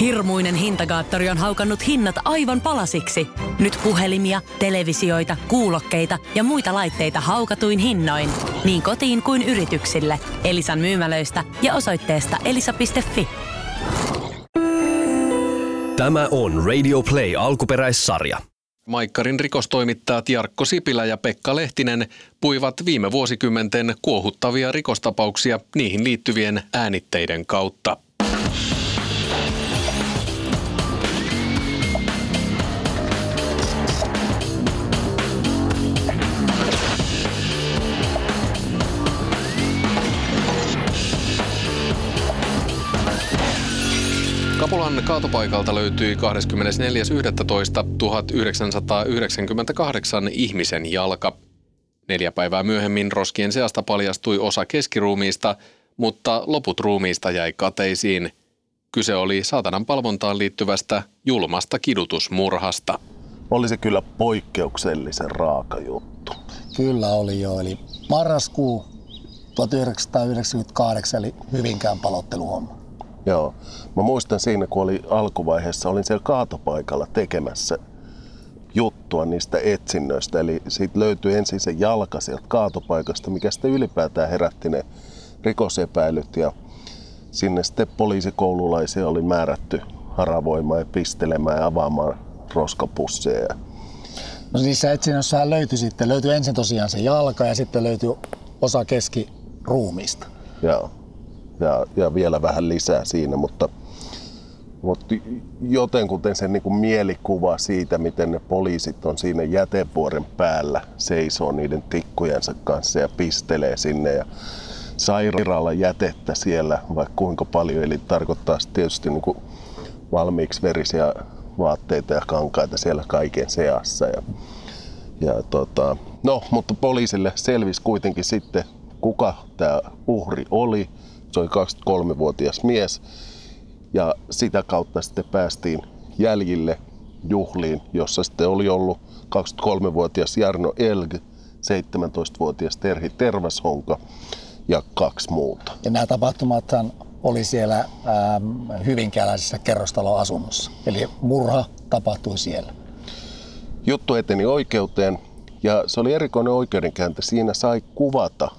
Hirmuinen hintakaattori on haukannut hinnat aivan palasiksi. Nyt puhelimia, televisioita, kuulokkeita ja muita laitteita haukatuin hinnoin. Niin kotiin kuin yrityksille. Elisan myymälöistä ja osoitteesta elisa.fi. Tämä on Radio Play alkuperäissarja. Maikkarin rikostoimittajat Jarkko Sipilä ja Pekka Lehtinen puivat viime vuosikymmenten kuohuttavia rikostapauksia niihin liittyvien äänitteiden kautta. Kapulan kaatopaikalta löytyi 24.11.1998 ihmisen jalka. Neljä päivää myöhemmin roskien seasta paljastui osa keskiruumiista, mutta loput ruumiista jäi kateisiin. Kyse oli saatanan palvontaan liittyvästä julmasta kidutusmurhasta. Oli se kyllä poikkeuksellisen raaka juttu. Kyllä oli jo, eli marraskuu 1998 eli Hyvinkään palotteluhomma. Joo. Mä muistan siinä, kun oli alkuvaiheessa, olin siellä kaatopaikalla tekemässä juttua niistä etsinnöistä. Eli siitä löytyi ensin se jalka sieltä kaatopaikasta, mikä sitten ylipäätään herätti ne rikosepäilyt. Ja sinne sitten poliisikoululaisia oli määrätty haravoimaan ja pistelemään ja avaamaan roskapusseja. No niissä etsinnöissä löytyi sitten, löytyi ensin tosiaan se jalka ja sitten löytyi osa keskiruumista. Joo ja, ja vielä vähän lisää siinä, mutta, mutta jotenkuten se niin kuin mielikuva siitä, miten ne poliisit on siinä jätevuoren päällä, seisoo niiden tikkujensa kanssa ja pistelee sinne ja sairaala jätettä siellä vaikka kuinka paljon, eli tarkoittaa tietysti niin valmiiksi verisiä vaatteita ja kankaita siellä kaiken seassa. Ja, ja tota, no, mutta poliisille selvisi kuitenkin sitten, kuka tämä uhri oli se oli 23-vuotias mies ja sitä kautta sitten päästiin jäljille juhliin, jossa sitten oli ollut 23-vuotias Jarno Elg, 17-vuotias Terhi Tervashonka ja kaksi muuta. Ja nämä tapahtumathan oli siellä ähm, hyvinkääläisessä kerrostaloasunnossa. Eli murha tapahtui siellä. Juttu eteni oikeuteen ja se oli erikoinen oikeudenkäynti. Siinä sai kuvata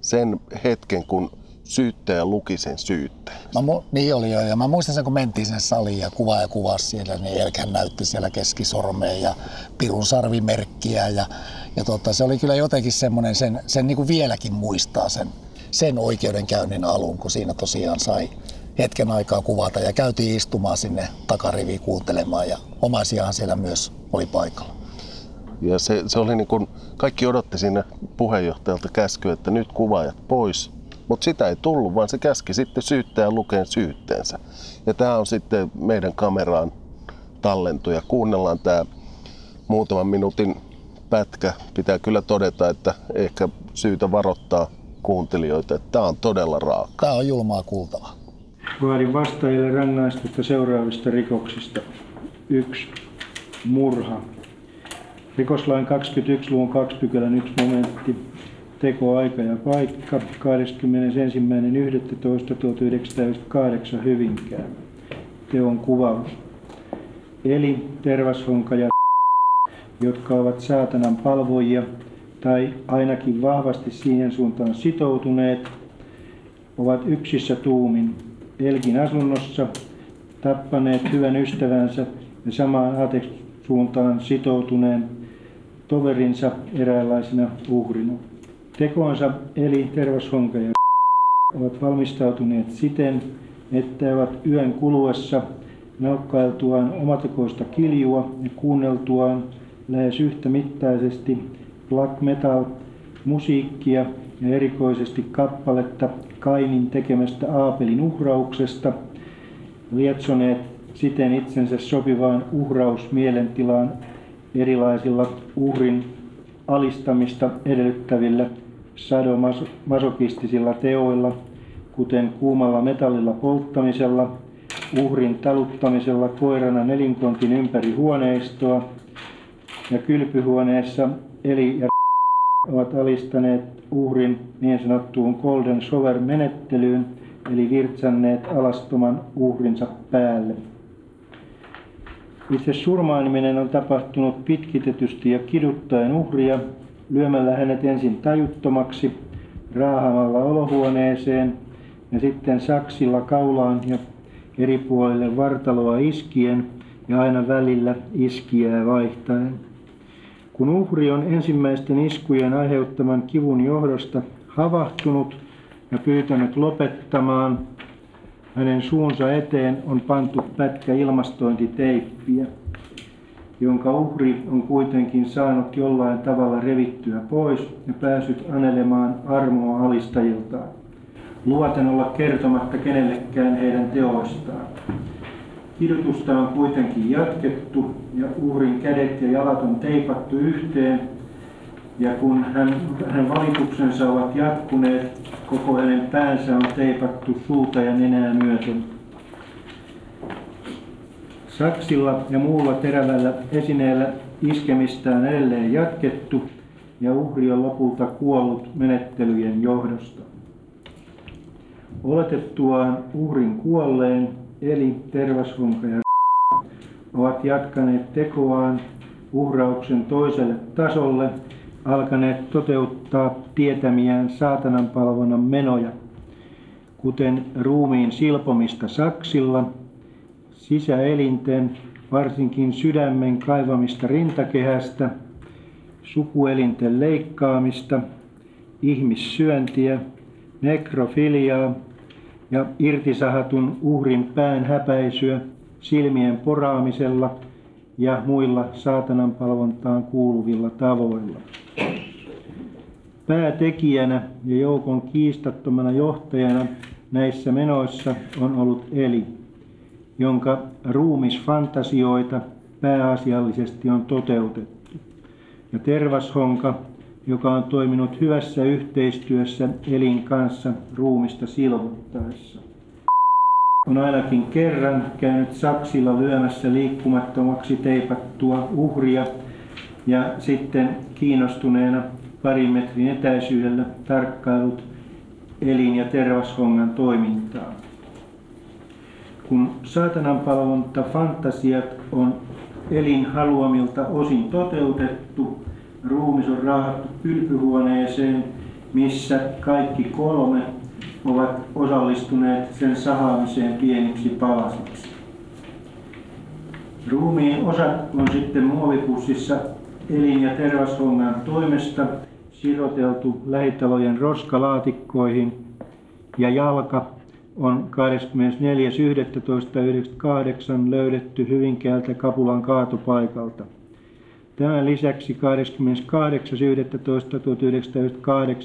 sen hetken, kun syyttäjä luki sen syytteen. Mä mu- niin oli jo, ja mä muistan sen, kun mentiin sinne saliin ja kuva ja kuvasi siellä, niin Elkän näytti siellä keskisormeen ja pirun sarvimerkkiä ja, ja tota, se oli kyllä jotenkin semmoinen, sen, sen niin kuin vieläkin muistaa sen, sen oikeudenkäynnin alun, kun siinä tosiaan sai hetken aikaa kuvata ja käytiin istumaan sinne takariviin kuuntelemaan ja omaisiaan siellä myös oli paikalla. Ja se, se oli niin kuin, kaikki odotti sinne puheenjohtajalta käskyä, että nyt kuvaajat pois, mutta sitä ei tullut, vaan se käski sitten syyttäjä lukeen syytteensä. Ja tämä on sitten meidän kameraan tallentu ja kuunnellaan tämä muutaman minuutin pätkä. Pitää kyllä todeta, että ehkä syytä varoittaa kuuntelijoita, että tämä on todella raaka. Tämä on julmaa kuultavaa. Vaadin vastaajille rangaistusta seuraavista rikoksista. 1. Murha. Rikoslain 21 luvun 2 pykälän 1 momentti teko, aika ja paikka 21.11.1998 Hyvinkään. Teon kuvaus. Eli tervashonka ja jotka ovat saatanan palvojia tai ainakin vahvasti siihen suuntaan sitoutuneet, ovat yksissä tuumin Elkin asunnossa tappaneet hyvän ystävänsä ja samaan aatesuuntaan sitoutuneen toverinsa eräänlaisena uhrina. Tekoonsa eli tervashonka ja ovat valmistautuneet siten, että ovat yön kuluessa naukkailtuaan omatekoista kiljua ja kuunneltuaan lähes yhtä mittaisesti black metal musiikkia ja erikoisesti kappaletta Kainin tekemästä Aapelin uhrauksesta, lietsoneet siten itsensä sopivaan uhrausmielentilaan erilaisilla uhrin alistamista edellyttävillä sadomasokistisilla teoilla, kuten kuumalla metallilla polttamisella, uhrin taluttamisella koirana nelinkontin ympäri huoneistoa ja kylpyhuoneessa eli ja ovat alistaneet uhrin niin sanottuun Golden Shower-menettelyyn, eli virtsanneet alastoman uhrinsa päälle. Itse surmaaminen on tapahtunut pitkitetysti ja kiduttaen uhria lyömällä hänet ensin tajuttomaksi raahamalla olohuoneeseen ja sitten saksilla kaulaan ja eri puolille vartaloa iskien ja aina välillä iskiää vaihtaen. Kun uhri on ensimmäisten iskujen aiheuttaman kivun johdosta havahtunut ja pyytänyt lopettamaan, hänen suunsa eteen on pantu pätkä ilmastointiteippiä, jonka uhri on kuitenkin saanut jollain tavalla revittyä pois ja päässyt anelemaan armoa alistajiltaan. Luoten olla kertomatta kenellekään heidän teoistaan. Kidutusta on kuitenkin jatkettu ja uhrin kädet ja jalat on teipattu yhteen. Ja kun hän, hänen valituksensa ovat jatkuneet, koko hänen päänsä on teipattu suuta ja nenää myöten. Saksilla ja muulla terävällä esineellä iskemistään edelleen jatkettu ja uhri on lopulta kuollut menettelyjen johdosta. Oletettuaan uhrin kuolleen eli Tervashonka ja ovat jatkaneet tekoaan uhrauksen toiselle tasolle, alkaneet toteuttaa tietämiään saatanan palvonnan menoja, kuten ruumiin silpomista saksilla, sisäelinten, varsinkin sydämen kaivamista rintakehästä, sukuelinten leikkaamista, ihmissyöntiä, nekrofiliaa, ja irtisahatun uhrin pään häpäisyä silmien poraamisella ja muilla saatanan palvontaan kuuluvilla tavoilla. Päätekijänä ja joukon kiistattomana johtajana näissä menoissa on ollut Eli, jonka ruumisfantasioita pääasiallisesti on toteutettu, ja Tervashonka, joka on toiminut hyvässä yhteistyössä Elin kanssa ruumista silvottaessa. On ainakin kerran käynyt saksilla lyömässä liikkumattomaksi teipattua uhria ja sitten kiinnostuneena parin metrin etäisyydellä tarkkailut elin- ja tervashongan toimintaa. Kun saatanan palvonta fantasiat on elin haluamilta osin toteutettu, ruumis on raahattu kylpyhuoneeseen, missä kaikki kolme ovat osallistuneet sen sahaamiseen pieniksi palasiksi. Ruumiin osat on sitten muovipussissa elin- ja tervashongan toimesta siroteltu lähitalojen roskalaatikkoihin ja jalka on 24.11.98 löydetty Hyvinkäältä Kapulan kaatopaikalta. Tämän lisäksi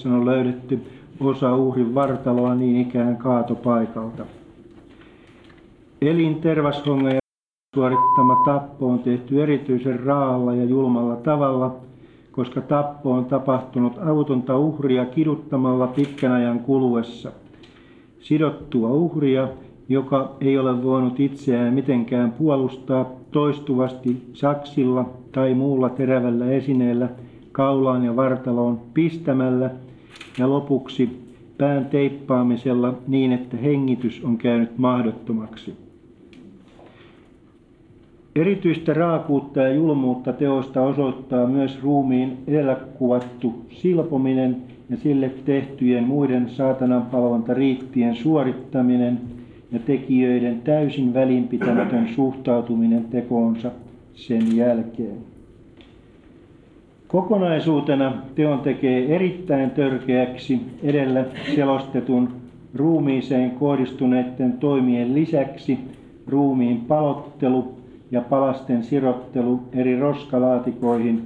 28.11.1998 on löydetty osa uhrin vartaloa niin ikään kaatopaikalta. Elin tervashonga ja suorittama tappo on tehty erityisen raalla ja julmalla tavalla, koska tappo on tapahtunut avutonta uhria kiduttamalla pitkän ajan kuluessa. Sidottua uhria, joka ei ole voinut itseään mitenkään puolustaa toistuvasti saksilla tai muulla terävällä esineellä kaulaan ja vartaloon pistämällä ja lopuksi pään teippaamisella niin, että hengitys on käynyt mahdottomaksi. Erityistä raakuutta ja julmuutta teosta osoittaa myös ruumiin edellä kuvattu silpominen ja sille tehtyjen muiden saatanan palvontariittien suorittaminen ja tekijöiden täysin välinpitämätön suhtautuminen tekoonsa sen jälkeen. Kokonaisuutena teon tekee erittäin törkeäksi edellä selostetun ruumiiseen kohdistuneiden toimien lisäksi ruumiin palottelu ja palasten sirottelu eri roskalaatikoihin.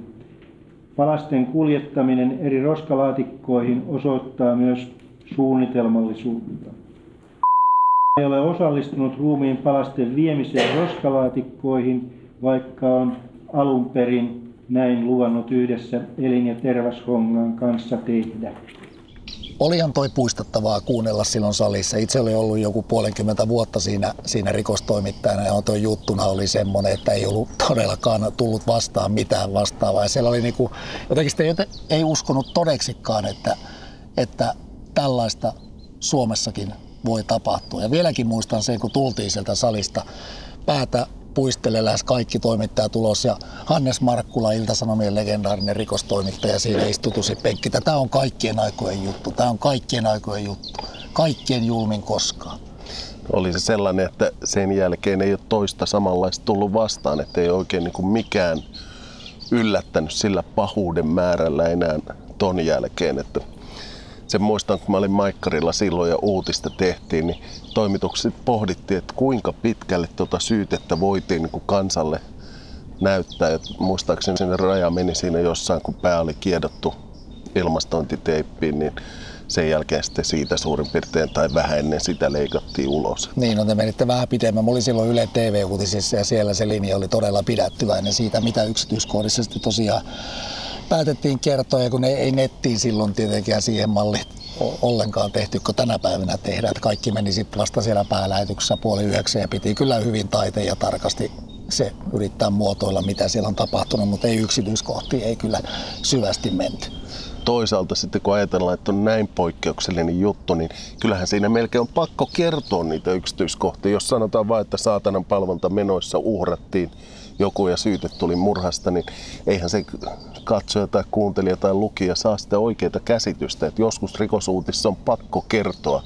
Palasten kuljettaminen eri roskalaatikkoihin osoittaa myös suunnitelmallisuutta. Ei ole osallistunut ruumiin palasten viemiseen roskalaatikkoihin, vaikka on alun perin näin luvannut yhdessä Elin- ja Tervashongan kanssa tehdä. Olihan toi puistattavaa kuunnella silloin salissa. Itse oli ollut joku puolenkymmentä vuotta siinä, siinä rikostoimittajana ja tuo juttuna oli semmoinen, että ei ollut todellakaan tullut vastaan mitään vastaavaa. Ja siellä oli niinku, jotenkin sitten ei uskonut todeksikaan, että, että tällaista Suomessakin voi tapahtua. Ja vieläkin muistan sen, kun tultiin sieltä salista päätä puistelee lähes kaikki toimittajat ulos ja Hannes Markkula, Ilta-Sanomien legendaarinen rikostoimittaja, siinä istutusi penkki. Tämä on kaikkien aikojen juttu. Tämä on kaikkien aikojen juttu. Kaikkien julmin koskaan. Oli se sellainen, että sen jälkeen ei ole toista samanlaista tullut vastaan, että ei oikein niin mikään yllättänyt sillä pahuuden määrällä enää ton jälkeen. Että sen muistan, kun mä olin Maikkarilla silloin ja uutista tehtiin, niin toimitukset pohdittiin, että kuinka pitkälle tuota syytettä voitiin niin kuin kansalle näyttää. Ja muistaakseni sinne raja meni siinä jossain, kun pää oli kiedottu ilmastointiteippiin, niin sen jälkeen sitten siitä suurin piirtein tai vähän ennen sitä leikattiin ulos. Niin, no te menitte vähän pidemmän. Mä olin silloin Yle TV-uutisissa ja siellä se linja oli todella pidättyväinen siitä, mitä yksityiskohdissa sitten tosiaan päätettiin kertoa, ja kun ei, ei nettiin silloin tietenkään siihen malliin ollenkaan tehty, kun tänä päivänä tehdään. Kaikki meni sitten vasta siellä päälähetyksessä puoli yhdeksän ja piti kyllä hyvin taiteen ja tarkasti se yrittää muotoilla, mitä siellä on tapahtunut, mutta ei yksityiskohtiin, ei kyllä syvästi menty. Toisaalta sitten kun ajatellaan, että on näin poikkeuksellinen juttu, niin kyllähän siinä melkein on pakko kertoa niitä yksityiskohtia. Jos sanotaan vain, että saatanan palvonta menoissa uhrattiin joku ja syyte tuli murhasta, niin eihän se katsoja tai kuuntelija tai lukija saa sitä oikeita käsitystä. Että joskus rikosuutissa on pakko kertoa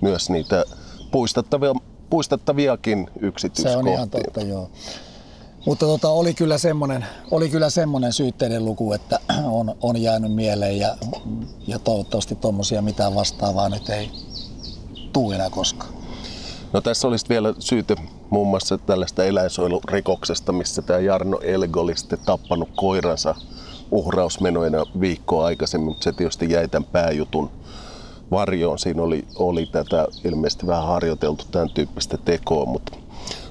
myös niitä puistettavia, puistettaviakin yksityiskohtia. Se on ihan totta, joo. Mutta tota, oli, kyllä semmoinen, oli kyllä semmoinen syytteiden luku, että on, on jäänyt mieleen ja, ja toivottavasti tuommoisia mitään vastaavaa nyt ei tule enää koskaan. No tässä olisi vielä syyte muun muassa tällaista eläinsuojelurikoksesta, missä tämä Jarno Elgo oli sitten tappanut koiransa uhrausmenoina viikkoa aikaisemmin, mutta se tietysti jäi tämän pääjutun varjoon. Siinä oli, oli tätä ilmeisesti vähän harjoiteltu tämän tyyppistä tekoa, mutta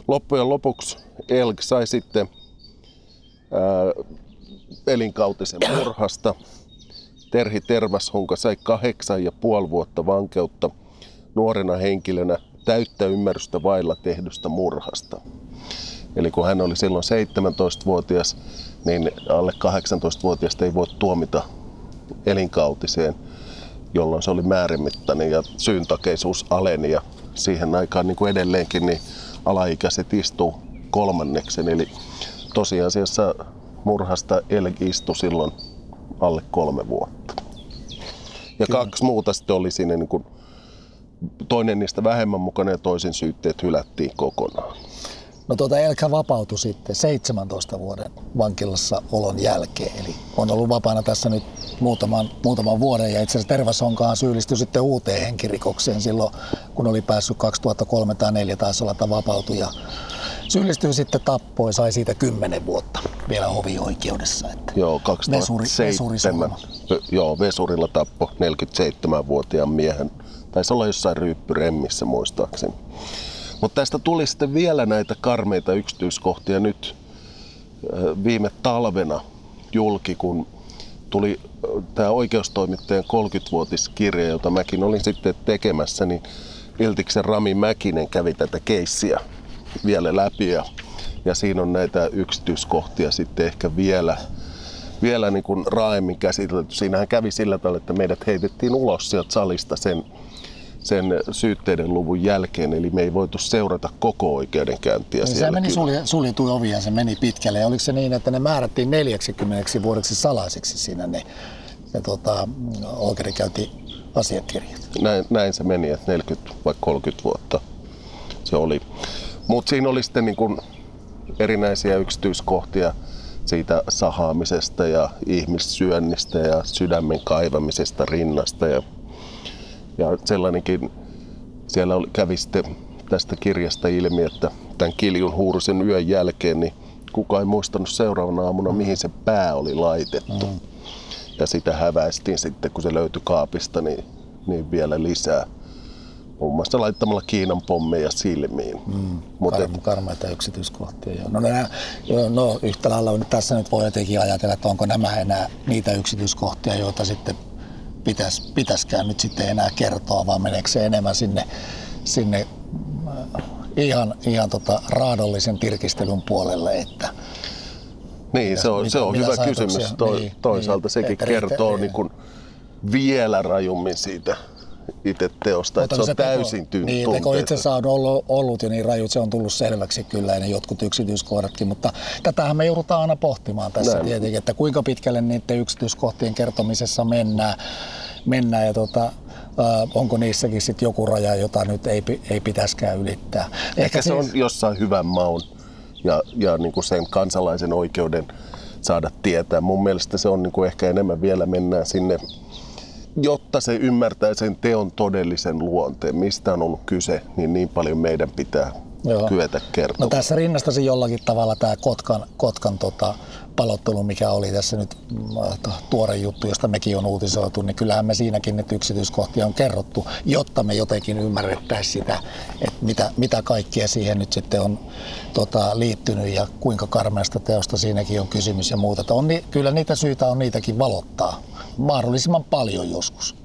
loppujen lopuksi Elg sai sitten ää, elinkautisen murhasta. Terhi Tervashunka sai kahdeksan ja puoli vuotta vankeutta nuorena henkilönä täyttä ymmärrystä vailla tehdystä murhasta. Eli kun hän oli silloin 17-vuotias, niin alle 18-vuotiaasta ei voi tuomita elinkautiseen, jolloin se oli määrimittainen ja syyntakeisuus aleni. Ja siihen aikaan niin kuin edelleenkin niin alaikäiset istuu kolmanneksen. Eli tosiasiassa murhasta Elg istui silloin alle kolme vuotta. Ja Kyllä. kaksi muuta sitten oli siinä niin kuin toinen niistä vähemmän mukana ja toisen syytteet hylättiin kokonaan. No tuota Elkä vapautui sitten 17 vuoden vankilassa olon jälkeen, eli on ollut vapaana tässä nyt muutaman, muutaman vuoden ja itse asiassa Tervasonkaan syyllistyi sitten uuteen henkirikokseen silloin, kun oli päässyt 2003 tai 2004 taisi olla, että vapautui ja syyllistyi sitten tappoon sai siitä 10 vuotta vielä hovioikeudessa. Että joo, 2007. Vesuri, joo, Vesurilla tappo 47-vuotiaan miehen. Taisi olla jossain ryyppyremmissä muistaakseni. Mutta tästä tuli sitten vielä näitä karmeita yksityiskohtia nyt viime talvena julki, kun tuli tämä oikeustoimittajan 30-vuotiskirja, jota mäkin olin sitten tekemässä, niin Iltiksen Rami Mäkinen kävi tätä keissiä vielä läpi ja, ja siinä on näitä yksityiskohtia sitten ehkä vielä, vielä niin kuin raaemmin käsitelty. Siinähän kävi sillä tavalla, että meidät heitettiin ulos sieltä salista sen sen syytteiden luvun jälkeen, eli me ei voitu seurata koko oikeudenkäyntiä niin siellä. Se meni sulje, suljetui ovi ja se meni pitkälle. Ja oliko se niin, että ne määrättiin 40 vuodeksi salaiseksi siinä ne, ne tota, oikeudenkäyntiasiakirjat? Näin, näin se meni, että 40 vai 30 vuotta se oli. Mutta siinä oli sitten niin kun erinäisiä yksityiskohtia siitä sahaamisesta ja ihmissyönnistä ja sydämen kaivamisesta rinnasta ja ja sellainenkin siellä oli, kävi sitten tästä kirjasta ilmi, että tämän Kiljun huurusen yön jälkeen niin kukaan ei muistanut seuraavana aamuna, mihin se pää oli laitettu. Mm. Ja sitä häväistiin sitten, kun se löytyi kaapista, niin, niin vielä lisää. Muun muassa laittamalla Kiinan pommeja silmiin. Mm, Mutta Kar- karmeita yksityiskohtia. Joo. No, nämä, no yhtä lailla tässä nyt voi jotenkin ajatella, että onko nämä enää niitä yksityiskohtia, joita sitten pitäisi, pitäisikään nyt sitten enää kertoa, vaan meneekö se enemmän sinne, sinne äh, ihan, ihan tota raadollisen tirkistelyn puolelle, että niin, mitä, se on, mitä, se on hyvä kysymys. To, niin, toisaalta niin, sekin kertoo että, niin kuin vielä rajummin siitä itse teosta, että se on täysin ty- Niin, teko itsessään on ollut, ollut jo niin raju, se on tullut selväksi kyllä ja ne jotkut yksityiskohdatkin, mutta tätähän me joudutaan aina pohtimaan tässä Näin. tietenkin, että kuinka pitkälle niiden yksityiskohtien kertomisessa mennään, mennään ja tota, Uh, onko niissäkin sitten joku raja, jota nyt ei, ei pitäisikään ylittää. Ehkä, Ehkä se siis... on jossain hyvän maun ja, ja niin kuin sen kansalaisen oikeuden saada tietää. Mun mielestä se on niin kuin ehkä enemmän vielä mennään sinne, jotta se ymmärtää sen teon todellisen luonteen, mistä on ollut kyse, niin niin paljon meidän pitää Joo. kyetä kertomaan. No tässä rinnastasi jollakin tavalla tämä Kotkan, Kotkan tota, palottelu, mikä oli tässä nyt mm, tuore juttu, josta mekin on uutisoitu, niin kyllähän me siinäkin nyt yksityiskohtia on kerrottu, jotta me jotenkin ymmärrettäisiin sitä, että mitä, mitä kaikkia siihen nyt sitten on tota, liittynyt ja kuinka karmeasta teosta siinäkin on kysymys ja muuta. On, kyllä niitä syitä on niitäkin valottaa mahdollisimman paljon joskus.